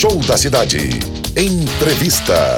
Show da cidade. Entrevista.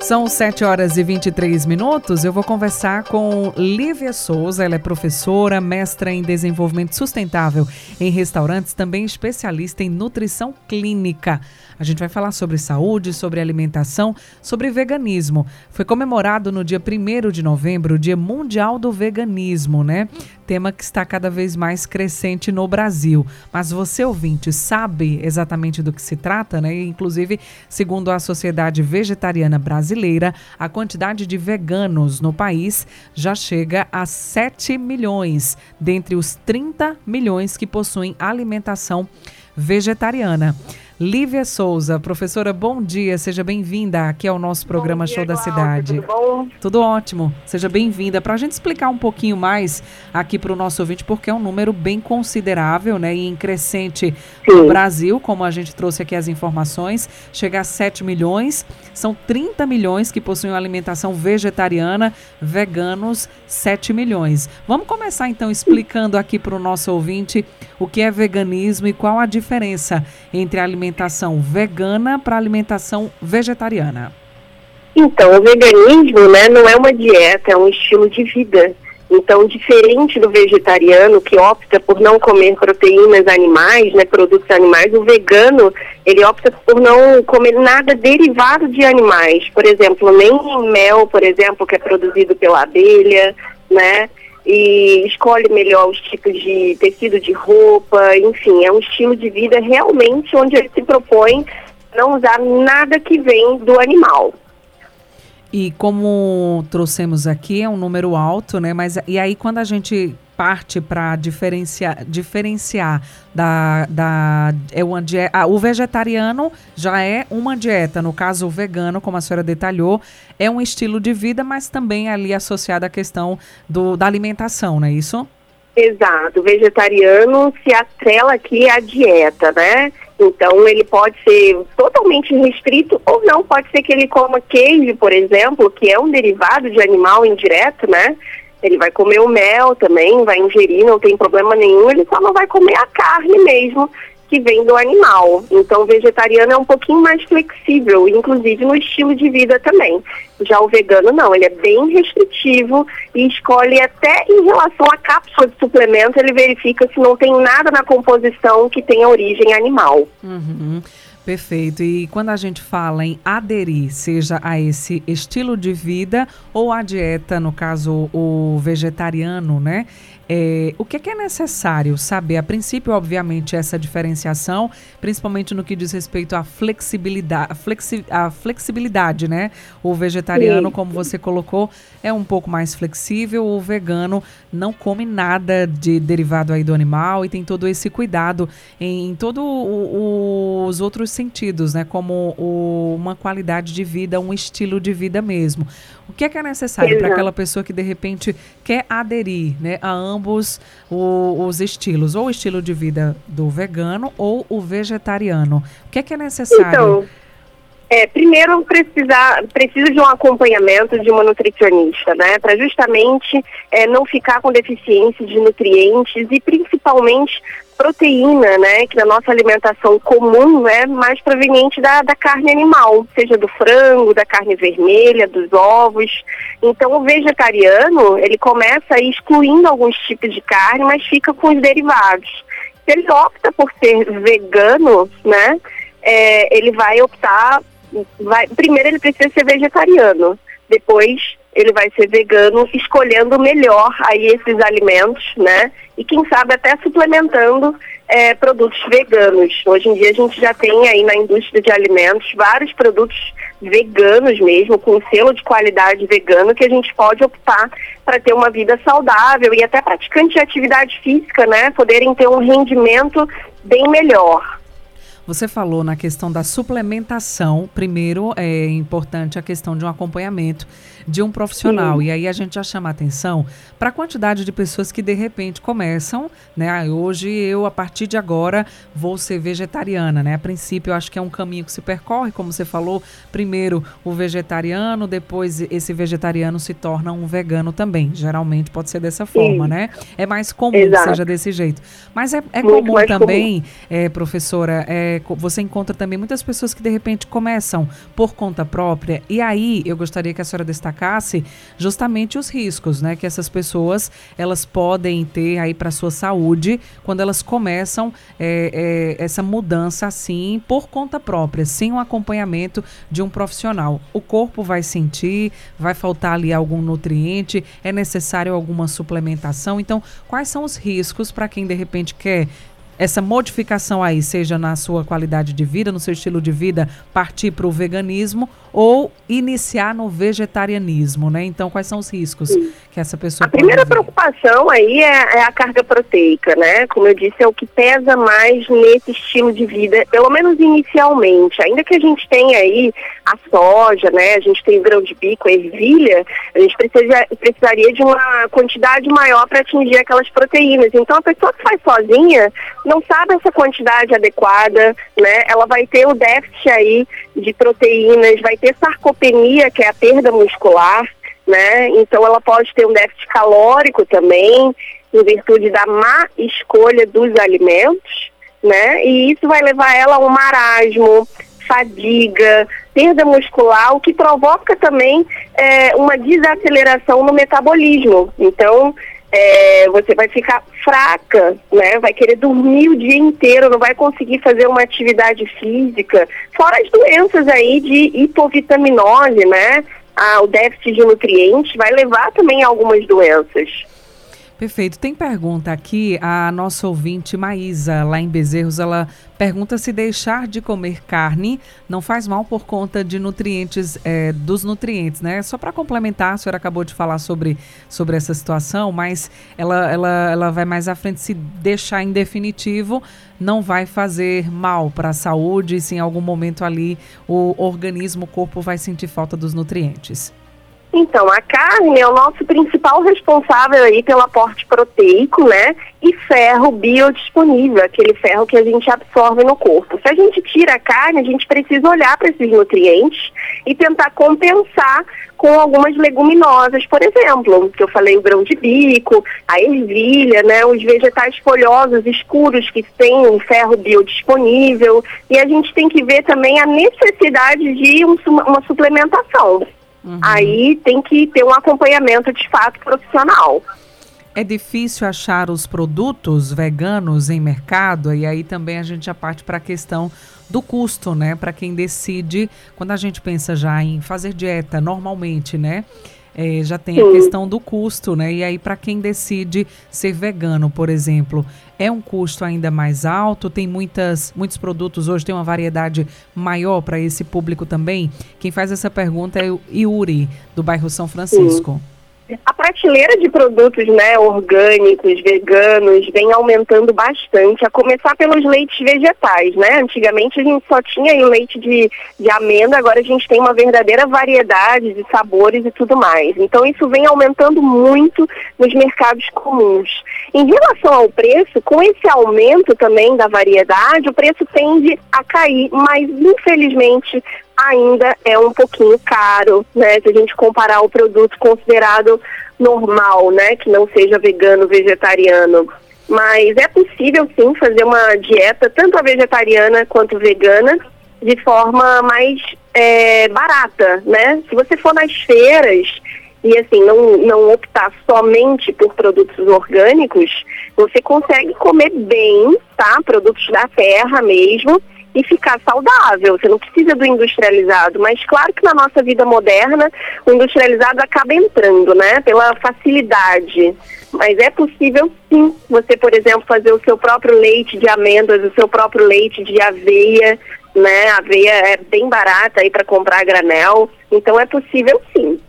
São 7 horas e 23 minutos. Eu vou conversar com Lívia Souza. Ela é professora, mestra em desenvolvimento sustentável em restaurantes, também especialista em nutrição clínica. A gente vai falar sobre saúde, sobre alimentação, sobre veganismo. Foi comemorado no dia 1 de novembro o Dia Mundial do Veganismo, né? Tema que está cada vez mais crescente no Brasil. Mas você, ouvinte, sabe exatamente do que se trata, né? Inclusive, segundo a Sociedade Vegetariana Brasileira, a quantidade de veganos no país já chega a 7 milhões, dentre os 30 milhões que possuem alimentação vegetariana. Lívia Souza, professora, bom dia, seja bem-vinda aqui ao nosso programa dia, Show da Cidade. Tudo bom? Tudo ótimo, seja bem-vinda. Para a gente explicar um pouquinho mais aqui para o nosso ouvinte, porque é um número bem considerável né, e em crescente Sim. no Brasil, como a gente trouxe aqui as informações, chega a 7 milhões, são 30 milhões que possuem alimentação vegetariana, veganos 7 milhões. Vamos começar então explicando aqui para o nosso ouvinte o que é veganismo e qual a diferença entre alimentação alimentação vegana para alimentação vegetariana? Então, o veganismo né, não é uma dieta, é um estilo de vida. Então, diferente do vegetariano que opta por não comer proteínas animais, né, produtos animais, o vegano ele opta por não comer nada derivado de animais. Por exemplo, nem mel, por exemplo, que é produzido pela abelha, né? E escolhe melhor os tipos de tecido de roupa, enfim, é um estilo de vida realmente onde ele se propõe não usar nada que vem do animal. E como trouxemos aqui, é um número alto, né? Mas e aí quando a gente parte para diferenciar, diferenciar da, da é uma dieta, ah, o vegetariano já é uma dieta, no caso o vegano, como a senhora detalhou, é um estilo de vida, mas também ali associado à questão do, da alimentação, não é isso? Exato, o vegetariano se atrela aqui à dieta, né? Então, ele pode ser totalmente restrito ou não. Pode ser que ele coma queijo, por exemplo, que é um derivado de animal indireto, né? Ele vai comer o mel também, vai ingerir, não tem problema nenhum. Ele só não vai comer a carne mesmo, que vem do animal. Então, o vegetariano é um pouquinho mais flexível, inclusive no estilo de vida também. Já o vegano não, ele é bem restritivo e escolhe até em relação à cápsula de suplemento, ele verifica se não tem nada na composição que tenha origem animal. Uhum. Perfeito. E quando a gente fala em aderir, seja a esse estilo de vida ou a dieta, no caso o vegetariano, né? É, o que é, que é necessário saber? A princípio, obviamente, essa diferenciação, principalmente no que diz respeito à flexibilidade, a, flexi, a flexibilidade, né? O vegetariano, Sim. como você colocou, é um pouco mais flexível, o vegano não come nada de derivado aí do animal e tem todo esse cuidado em todos os outros sentidos, né? Como o, uma qualidade de vida, um estilo de vida mesmo. O que é que é necessário para aquela pessoa que de repente quer aderir né, a ambos o, os estilos, ou o estilo de vida do vegano ou o vegetariano? O que é que é necessário? Então, é, primeiro precisar, precisa de um acompanhamento de uma nutricionista, né? Para justamente é, não ficar com deficiência de nutrientes e principalmente proteína, né? Que na nossa alimentação comum é mais proveniente da, da carne animal, seja do frango, da carne vermelha, dos ovos. Então o vegetariano, ele começa excluindo alguns tipos de carne, mas fica com os derivados. Se ele opta por ser vegano, né? É, ele vai optar vai, primeiro ele precisa ser vegetariano, depois ele vai ser vegano, escolhendo melhor aí esses alimentos, né? E quem sabe até suplementando é, produtos veganos. Hoje em dia a gente já tem aí na indústria de alimentos vários produtos veganos mesmo, com selo de qualidade vegano, que a gente pode optar para ter uma vida saudável e até praticantes de atividade física, né? Poderem ter um rendimento bem melhor. Você falou na questão da suplementação. Primeiro, é importante a questão de um acompanhamento de um profissional. Sim. E aí a gente já chama a atenção para a quantidade de pessoas que de repente começam, né? Ah, hoje eu, a partir de agora, vou ser vegetariana, né? A princípio, eu acho que é um caminho que se percorre, como você falou. Primeiro o vegetariano, depois esse vegetariano se torna um vegano também. Geralmente pode ser dessa forma, Sim. né? É mais comum Exato. que seja desse jeito. Mas é, é comum também, comum. É, professora, é, você encontra também muitas pessoas que de repente começam por conta própria. E aí eu gostaria que a senhora destacasse justamente os riscos, né, que essas pessoas elas podem ter aí para sua saúde quando elas começam é, é, essa mudança assim por conta própria, sem o um acompanhamento de um profissional. O corpo vai sentir, vai faltar ali algum nutriente, é necessário alguma suplementação. Então, quais são os riscos para quem de repente quer essa modificação aí, seja na sua qualidade de vida, no seu estilo de vida, partir para o veganismo ou iniciar no vegetarianismo, né? Então, quais são os riscos Sim. que essa pessoa A primeira preocupação aí é, é, a carga proteica, né? Como eu disse, é o que pesa mais nesse estilo de vida, pelo menos inicialmente. Ainda que a gente tenha aí a soja, né? A gente tem o grão de bico, a ervilha, a gente precisa, precisaria de uma quantidade maior para atingir aquelas proteínas. Então, a pessoa que faz sozinha não sabe essa quantidade adequada, né? Ela vai ter o déficit aí de proteínas, vai ter sarcopenia, que é a perda muscular, né? Então ela pode ter um déficit calórico também, em virtude da má escolha dos alimentos, né? E isso vai levar ela a um marasmo, fadiga, perda muscular, o que provoca também é, uma desaceleração no metabolismo. Então, é, você vai ficar fraca, né? Vai querer dormir o dia inteiro, não vai conseguir fazer uma atividade física. Fora as doenças aí de hipovitaminose, né? Ah, o déficit de nutrientes vai levar também a algumas doenças. Perfeito. Tem pergunta aqui, a nossa ouvinte Maísa, lá em Bezerros, ela pergunta se deixar de comer carne não faz mal por conta de nutrientes, é, dos nutrientes, né? Só para complementar, a senhora acabou de falar sobre, sobre essa situação, mas ela, ela, ela vai mais à frente, se deixar em definitivo, não vai fazer mal para a saúde, se em algum momento ali o organismo, o corpo vai sentir falta dos nutrientes. Então, a carne é o nosso principal responsável aí pelo aporte proteico, né? E ferro biodisponível, aquele ferro que a gente absorve no corpo. Se a gente tira a carne, a gente precisa olhar para esses nutrientes e tentar compensar com algumas leguminosas, por exemplo, que eu falei o grão de bico, a ervilha, né, os vegetais folhosos escuros que têm um ferro biodisponível, e a gente tem que ver também a necessidade de um, uma suplementação. Uhum. Aí tem que ter um acompanhamento de fato profissional. É difícil achar os produtos veganos em mercado e aí também a gente já parte para a questão do custo, né? Para quem decide, quando a gente pensa já em fazer dieta normalmente, né? É, já tem Sim. a questão do custo, né? E aí, para quem decide ser vegano, por exemplo, é um custo ainda mais alto? Tem muitas, muitos produtos hoje, tem uma variedade maior para esse público também? Quem faz essa pergunta é o Yuri, do bairro São Francisco. Sim. A prateleira de produtos né, orgânicos, veganos, vem aumentando bastante, a começar pelos leites vegetais, né? Antigamente a gente só tinha o leite de, de amêndoa, agora a gente tem uma verdadeira variedade de sabores e tudo mais. Então isso vem aumentando muito nos mercados comuns. Em relação ao preço, com esse aumento também da variedade, o preço tende a cair, mas infelizmente ainda é um pouquinho caro, né? Se a gente comparar o produto considerado normal, né? Que não seja vegano, vegetariano. Mas é possível sim fazer uma dieta, tanto a vegetariana quanto vegana, de forma mais é, barata, né? Se você for nas feiras e assim, não, não optar somente por produtos orgânicos, você consegue comer bem, tá? Produtos da terra mesmo e ficar saudável. Você não precisa do industrializado, mas claro que na nossa vida moderna o industrializado acaba entrando, né? Pela facilidade. Mas é possível sim você, por exemplo, fazer o seu próprio leite de amêndoas, o seu próprio leite de aveia, né? A aveia é bem barata aí para comprar granel, então é possível sim.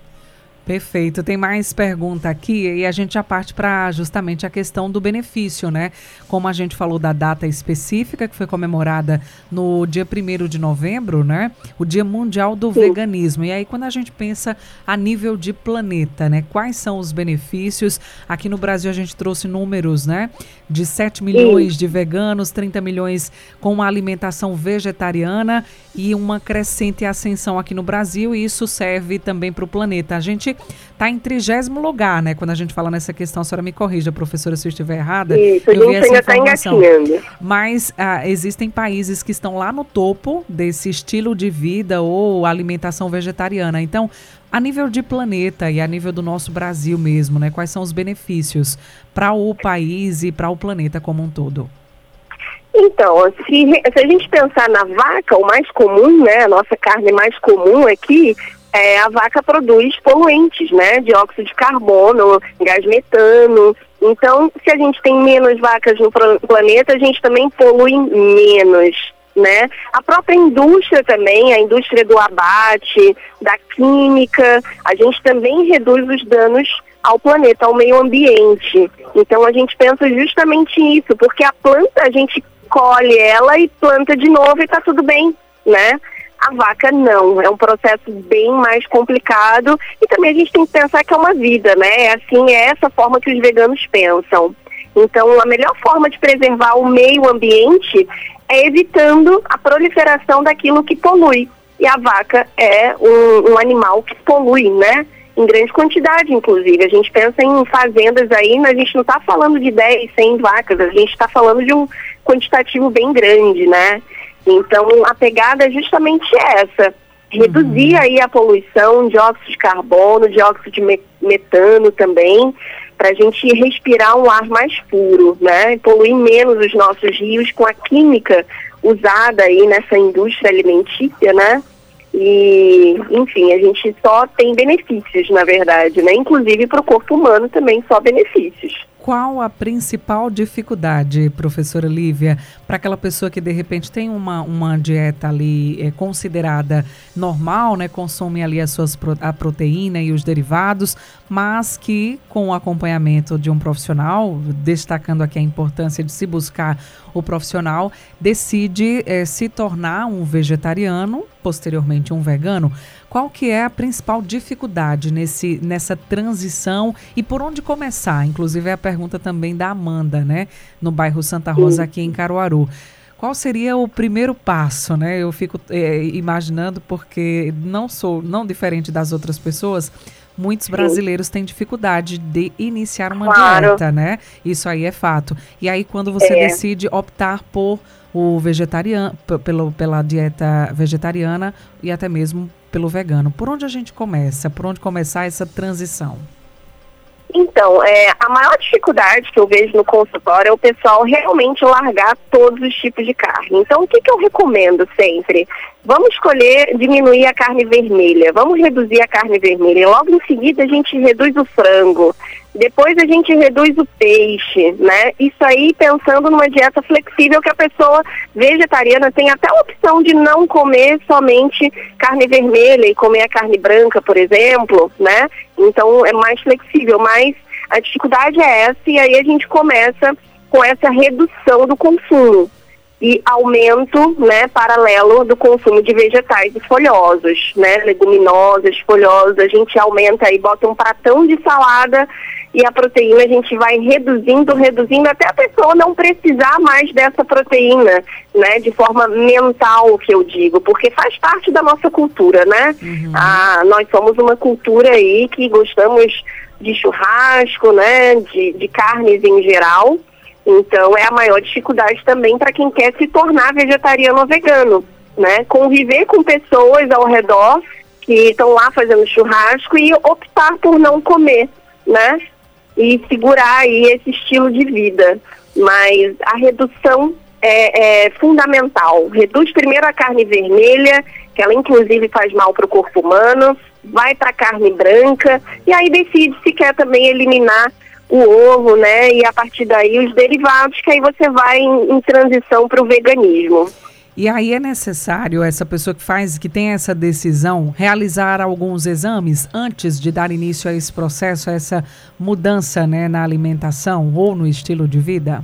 Perfeito. Tem mais pergunta aqui e a gente já parte para justamente a questão do benefício, né? Como a gente falou da data específica que foi comemorada no dia 1 de novembro, né? O Dia Mundial do Sim. Veganismo. E aí quando a gente pensa a nível de planeta, né? Quais são os benefícios? Aqui no Brasil a gente trouxe números, né? De 7 milhões Sim. de veganos, 30 milhões com alimentação vegetariana e uma crescente ascensão aqui no Brasil e isso serve também para o planeta. A gente está em trigésimo lugar, né? Quando a gente fala nessa questão, a senhora me corrija, professora, se eu estiver errada. Isso, eu a gente ainda está engatinhando. Mas ah, existem países que estão lá no topo desse estilo de vida ou alimentação vegetariana. Então, a nível de planeta e a nível do nosso Brasil mesmo, né? Quais são os benefícios para o país e para o planeta como um todo? Então, se, se, a gente pensar na vaca, o mais comum, né, a nossa carne mais comum aqui, é, a vaca produz poluentes, né? Dióxido de carbono, gás metano. Então, se a gente tem menos vacas no planeta, a gente também polui menos, né? A própria indústria também, a indústria do abate, da química, a gente também reduz os danos ao planeta, ao meio ambiente. Então a gente pensa justamente nisso, porque a planta a gente colhe ela e planta de novo e está tudo bem, né? A vaca não, é um processo bem mais complicado e também a gente tem que pensar que é uma vida, né? É assim, é essa forma que os veganos pensam. Então, a melhor forma de preservar o meio ambiente é evitando a proliferação daquilo que polui. E a vaca é um, um animal que polui, né? Em grande quantidade, inclusive. A gente pensa em fazendas aí, mas a gente não está falando de 10, 100 vacas, a gente está falando de um quantitativo bem grande, né? Então, a pegada é justamente essa. Reduzir uhum. aí a poluição, dióxido de carbono, dióxido de metano também, para a gente respirar um ar mais puro, né? E poluir menos os nossos rios com a química usada aí nessa indústria alimentícia, né? E, enfim, a gente só tem benefícios, na verdade, né? Inclusive para o corpo humano também só benefícios qual a principal dificuldade, professora Lívia, para aquela pessoa que de repente tem uma, uma dieta ali é, considerada normal, né, consome ali as suas, a proteína e os derivados, mas que com o acompanhamento de um profissional, destacando aqui a importância de se buscar o profissional, decide é, se tornar um vegetariano, posteriormente um vegano. Qual que é a principal dificuldade nesse, nessa transição e por onde começar? Inclusive é a pergunta também da Amanda, né? No bairro Santa Rosa, aqui em Caruaru. Qual seria o primeiro passo, né? Eu fico é, imaginando porque não sou, não diferente das outras pessoas, muitos brasileiros têm dificuldade de iniciar uma claro. dieta, né? Isso aí é fato. E aí quando você é. decide optar por o vegetariano, pelo, pela dieta vegetariana e até mesmo pelo vegano. Por onde a gente começa? Por onde começar essa transição? Então, é, a maior dificuldade que eu vejo no consultório é o pessoal realmente largar todos os tipos de carne. Então, o que, que eu recomendo sempre? Vamos escolher diminuir a carne vermelha, vamos reduzir a carne vermelha. Logo em seguida, a gente reduz o frango. Depois a gente reduz o peixe, né? Isso aí pensando numa dieta flexível que a pessoa vegetariana tem até a opção de não comer somente carne vermelha e comer a carne branca, por exemplo, né? Então é mais flexível, mas a dificuldade é essa e aí a gente começa com essa redução do consumo e aumento, né, paralelo do consumo de vegetais e folhosos, né, leguminosas, folhosas, a gente aumenta e bota um pratão de salada e a proteína a gente vai reduzindo, reduzindo até a pessoa não precisar mais dessa proteína, né, de forma mental, que eu digo, porque faz parte da nossa cultura, né? Uhum. Ah, nós somos uma cultura aí que gostamos de churrasco, né, de, de carnes em geral. Então é a maior dificuldade também para quem quer se tornar vegetariano ou vegano, né? Conviver com pessoas ao redor que estão lá fazendo churrasco e optar por não comer, né? e segurar aí esse estilo de vida. Mas a redução é, é fundamental. Reduz primeiro a carne vermelha, que ela inclusive faz mal para o corpo humano, vai para a carne branca e aí decide se quer também eliminar o ovo, né? E a partir daí os derivados, que aí você vai em, em transição para o veganismo. E aí é necessário essa pessoa que faz, que tem essa decisão, realizar alguns exames antes de dar início a esse processo, a essa mudança né, na alimentação ou no estilo de vida?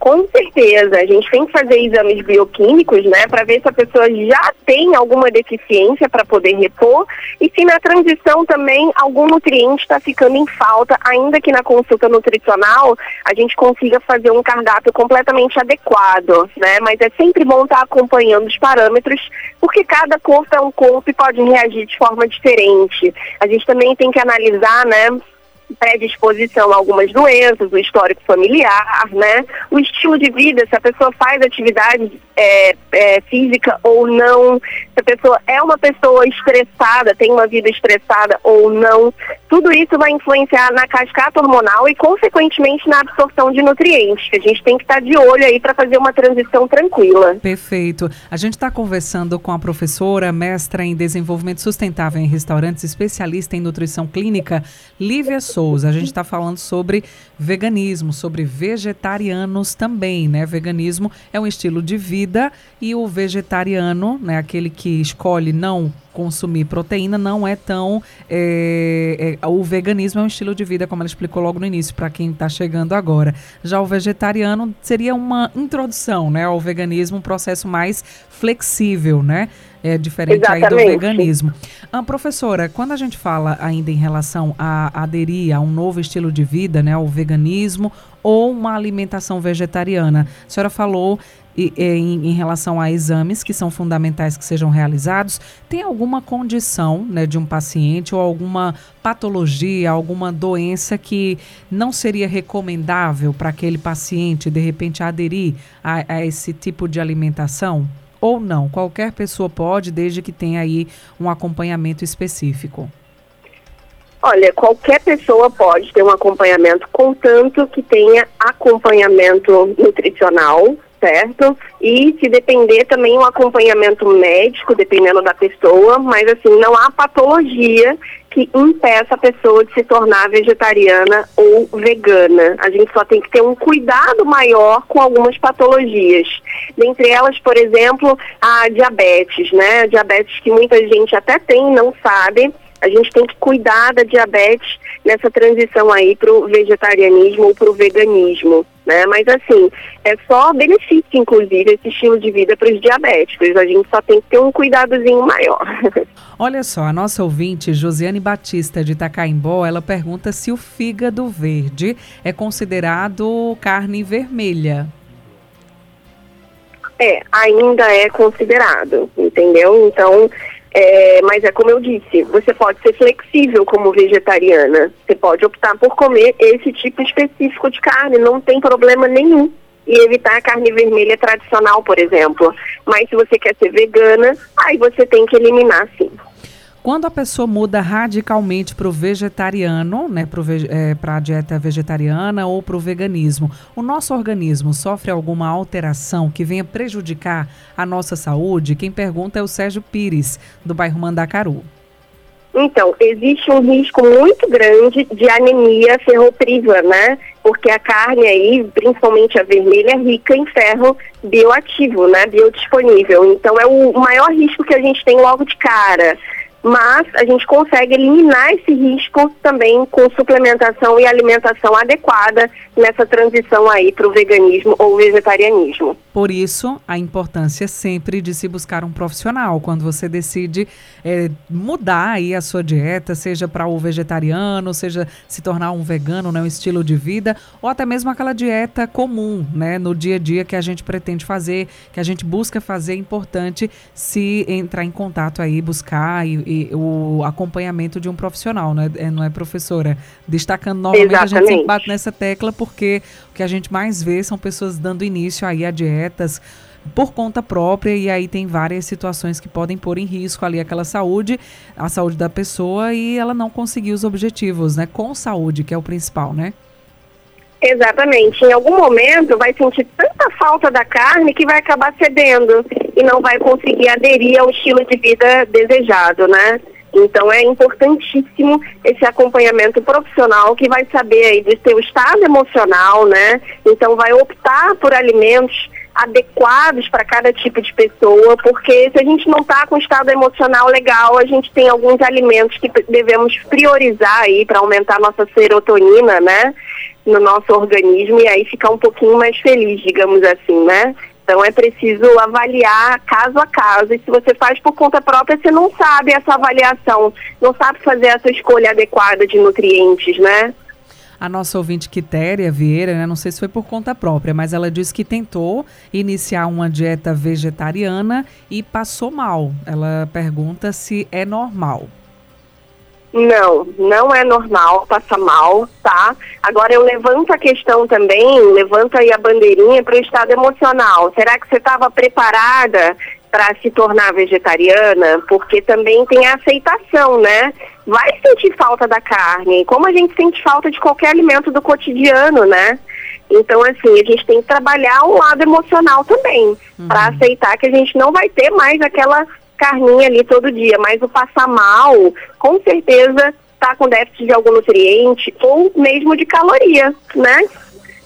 Com certeza, a gente tem que fazer exames bioquímicos, né, para ver se a pessoa já tem alguma deficiência para poder repor e se na transição também algum nutriente está ficando em falta, ainda que na consulta nutricional a gente consiga fazer um cardápio completamente adequado, né? Mas é sempre bom estar tá acompanhando os parâmetros, porque cada corpo é um corpo e pode reagir de forma diferente. A gente também tem que analisar, né, predisposição a algumas doenças, o histórico familiar, né? O estilo de vida, se a pessoa faz atividade é, é, física ou não, se a pessoa é uma pessoa estressada, tem uma vida estressada ou não. Tudo isso vai influenciar na cascata hormonal e, consequentemente, na absorção de nutrientes. A gente tem que estar de olho aí para fazer uma transição tranquila. Perfeito. A gente está conversando com a professora, mestra em desenvolvimento sustentável em restaurantes, especialista em nutrição clínica, Lívia Souza. A gente está falando sobre veganismo, sobre vegetarianos também, né? Veganismo é um estilo de vida e o vegetariano, né, aquele que escolhe não consumir proteína não é tão. É, é, o veganismo é um estilo de vida, como ela explicou logo no início, para quem está chegando agora. Já o vegetariano seria uma introdução né, ao veganismo, um processo mais flexível, né? É diferente aí do veganismo. Ah, professora, quando a gente fala ainda em relação a aderir a um novo estilo de vida, né, ao veganismo ou uma alimentação vegetariana, a senhora falou e, em, em, relação a exames que são fundamentais que sejam realizados, tem alguma condição né, de um paciente ou alguma patologia, alguma doença que não seria recomendável para aquele paciente de repente aderir a, a esse tipo de alimentação? Ou não? Qualquer pessoa pode, desde que tenha aí um acompanhamento específico. Olha, qualquer pessoa pode ter um acompanhamento, contanto que tenha acompanhamento nutricional, certo? E se depender também um acompanhamento médico, dependendo da pessoa, mas assim, não há patologia que impeça a pessoa de se tornar vegetariana ou vegana. A gente só tem que ter um cuidado maior com algumas patologias. Dentre elas, por exemplo, a diabetes, né? A diabetes que muita gente até tem e não sabe. A gente tem que cuidar da diabetes nessa transição aí para o vegetarianismo ou para o veganismo né? Mas assim, é só benefício, inclusive, esse estilo de vida para os diabéticos. A gente só tem que ter um cuidadozinho maior. Olha só, a nossa ouvinte, Josiane Batista de Itacaimbó, ela pergunta se o fígado verde é considerado carne vermelha. É, ainda é considerado, entendeu? Então, é, mas é como eu disse, você pode ser flexível como vegetariana. Você pode optar por comer esse tipo específico de carne, não tem problema nenhum. E evitar a carne vermelha tradicional, por exemplo. Mas se você quer ser vegana, aí você tem que eliminar sim. Quando a pessoa muda radicalmente para o vegetariano, né, para é, a dieta vegetariana ou para o veganismo, o nosso organismo sofre alguma alteração que venha prejudicar a nossa saúde? Quem pergunta é o Sérgio Pires, do bairro Mandacaru. Então, existe um risco muito grande de anemia ferropriva, né? Porque a carne aí, principalmente a vermelha, é rica em ferro bioativo, né? Biodisponível. Então, é o maior risco que a gente tem logo de cara mas a gente consegue eliminar esse risco também com suplementação e alimentação adequada nessa transição aí para o veganismo ou vegetarianismo. Por isso, a importância sempre de se buscar um profissional quando você decide é, mudar aí a sua dieta, seja para o vegetariano, seja se tornar um vegano, né, um estilo de vida, ou até mesmo aquela dieta comum, né, no dia a dia que a gente pretende fazer, que a gente busca fazer, é importante se entrar em contato aí, buscar e, e o acompanhamento de um profissional, né, é, não é professora? Destacando novamente, Exatamente. a gente sempre bate nessa tecla porque o que a gente mais vê são pessoas dando início aí a dietas por conta própria e aí tem várias situações que podem pôr em risco ali aquela saúde, a saúde da pessoa e ela não conseguir os objetivos, né, com saúde, que é o principal, né? Exatamente. Em algum momento vai sentir tanta falta da carne que vai acabar cedendo e não vai conseguir aderir ao estilo de vida desejado, né? Então é importantíssimo esse acompanhamento profissional que vai saber aí do seu estado emocional, né? Então vai optar por alimentos adequados para cada tipo de pessoa, porque se a gente não está com estado emocional legal, a gente tem alguns alimentos que devemos priorizar aí para aumentar nossa serotonina, né? No nosso organismo e aí ficar um pouquinho mais feliz, digamos assim, né? Então é preciso avaliar caso a caso. E se você faz por conta própria, você não sabe essa avaliação, não sabe fazer essa escolha adequada de nutrientes, né? A nossa ouvinte Quitéria Vieira, né, não sei se foi por conta própria, mas ela disse que tentou iniciar uma dieta vegetariana e passou mal. Ela pergunta se é normal. Não, não é normal, passa mal, tá? Agora eu levanto a questão também, levanto aí a bandeirinha para o estado emocional. Será que você estava preparada para se tornar vegetariana? Porque também tem a aceitação, né? Vai sentir falta da carne, como a gente sente falta de qualquer alimento do cotidiano, né? Então, assim, a gente tem que trabalhar o lado emocional também, uhum. para aceitar que a gente não vai ter mais aquela carninha ali todo dia, mas o passar mal, com certeza está com déficit de algum nutriente ou mesmo de caloria, né?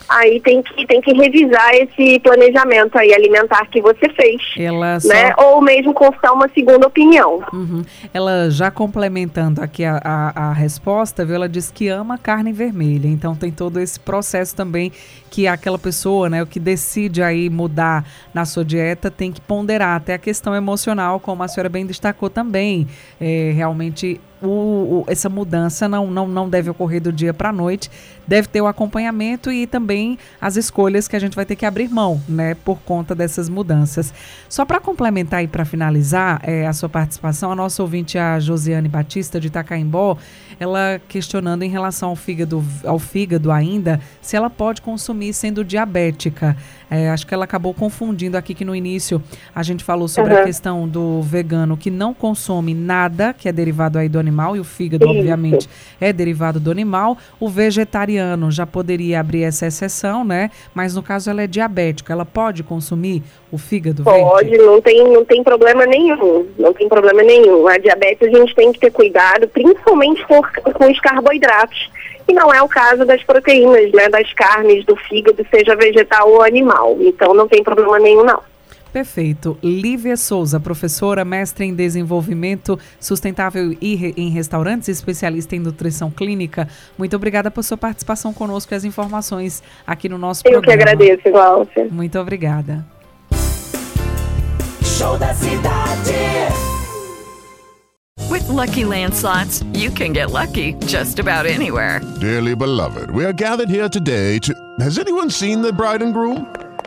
Aí tem que, tem que revisar esse planejamento aí alimentar que você fez. Ela só... né? Ou mesmo consultar uma segunda opinião. Uhum. Ela já complementando aqui a, a, a resposta, viu? Ela diz que ama carne vermelha. Então tem todo esse processo também que aquela pessoa, né, o que decide aí mudar na sua dieta tem que ponderar até a questão emocional, como a senhora bem destacou também. É, realmente o, o, essa mudança não, não, não deve ocorrer do dia para a noite, deve ter o acompanhamento e também as escolhas que a gente vai ter que abrir mão, né, por conta dessas mudanças. Só para complementar e para finalizar é, a sua participação, a nossa ouvinte, a Josiane Batista de Itacaimbó, ela questionando em relação ao fígado, ao fígado ainda, se ela pode consumir sendo diabética. É, acho que ela acabou confundindo aqui que no início a gente falou sobre uhum. a questão do vegano que não consome nada que é derivado aí do animal, e o fígado, Isso. obviamente, é derivado do animal. O vegetariano já poderia abrir essa exceção, né? Mas no caso ela é diabética, ela pode consumir o fígado Pode, verde? não tem, não tem problema nenhum. Não tem problema nenhum. A diabetes a gente tem que ter cuidado, principalmente por, com os carboidratos. E não é o caso das proteínas, né? Das carnes, do fígado, seja vegetal ou animal. Então não tem problema nenhum, não. Perfeito. Lívia Souza, professora, mestre em desenvolvimento sustentável e em restaurantes, especialista em nutrição clínica. Muito obrigada por sua participação conosco e as informações aqui no nosso Eu programa. Eu que agradeço, Glaucia. Muito obrigada. Show da cidade. With lucky landslots, you can get lucky just about anywhere. Dearly beloved, we are gathered here today to. Has anyone seen the bride and groom?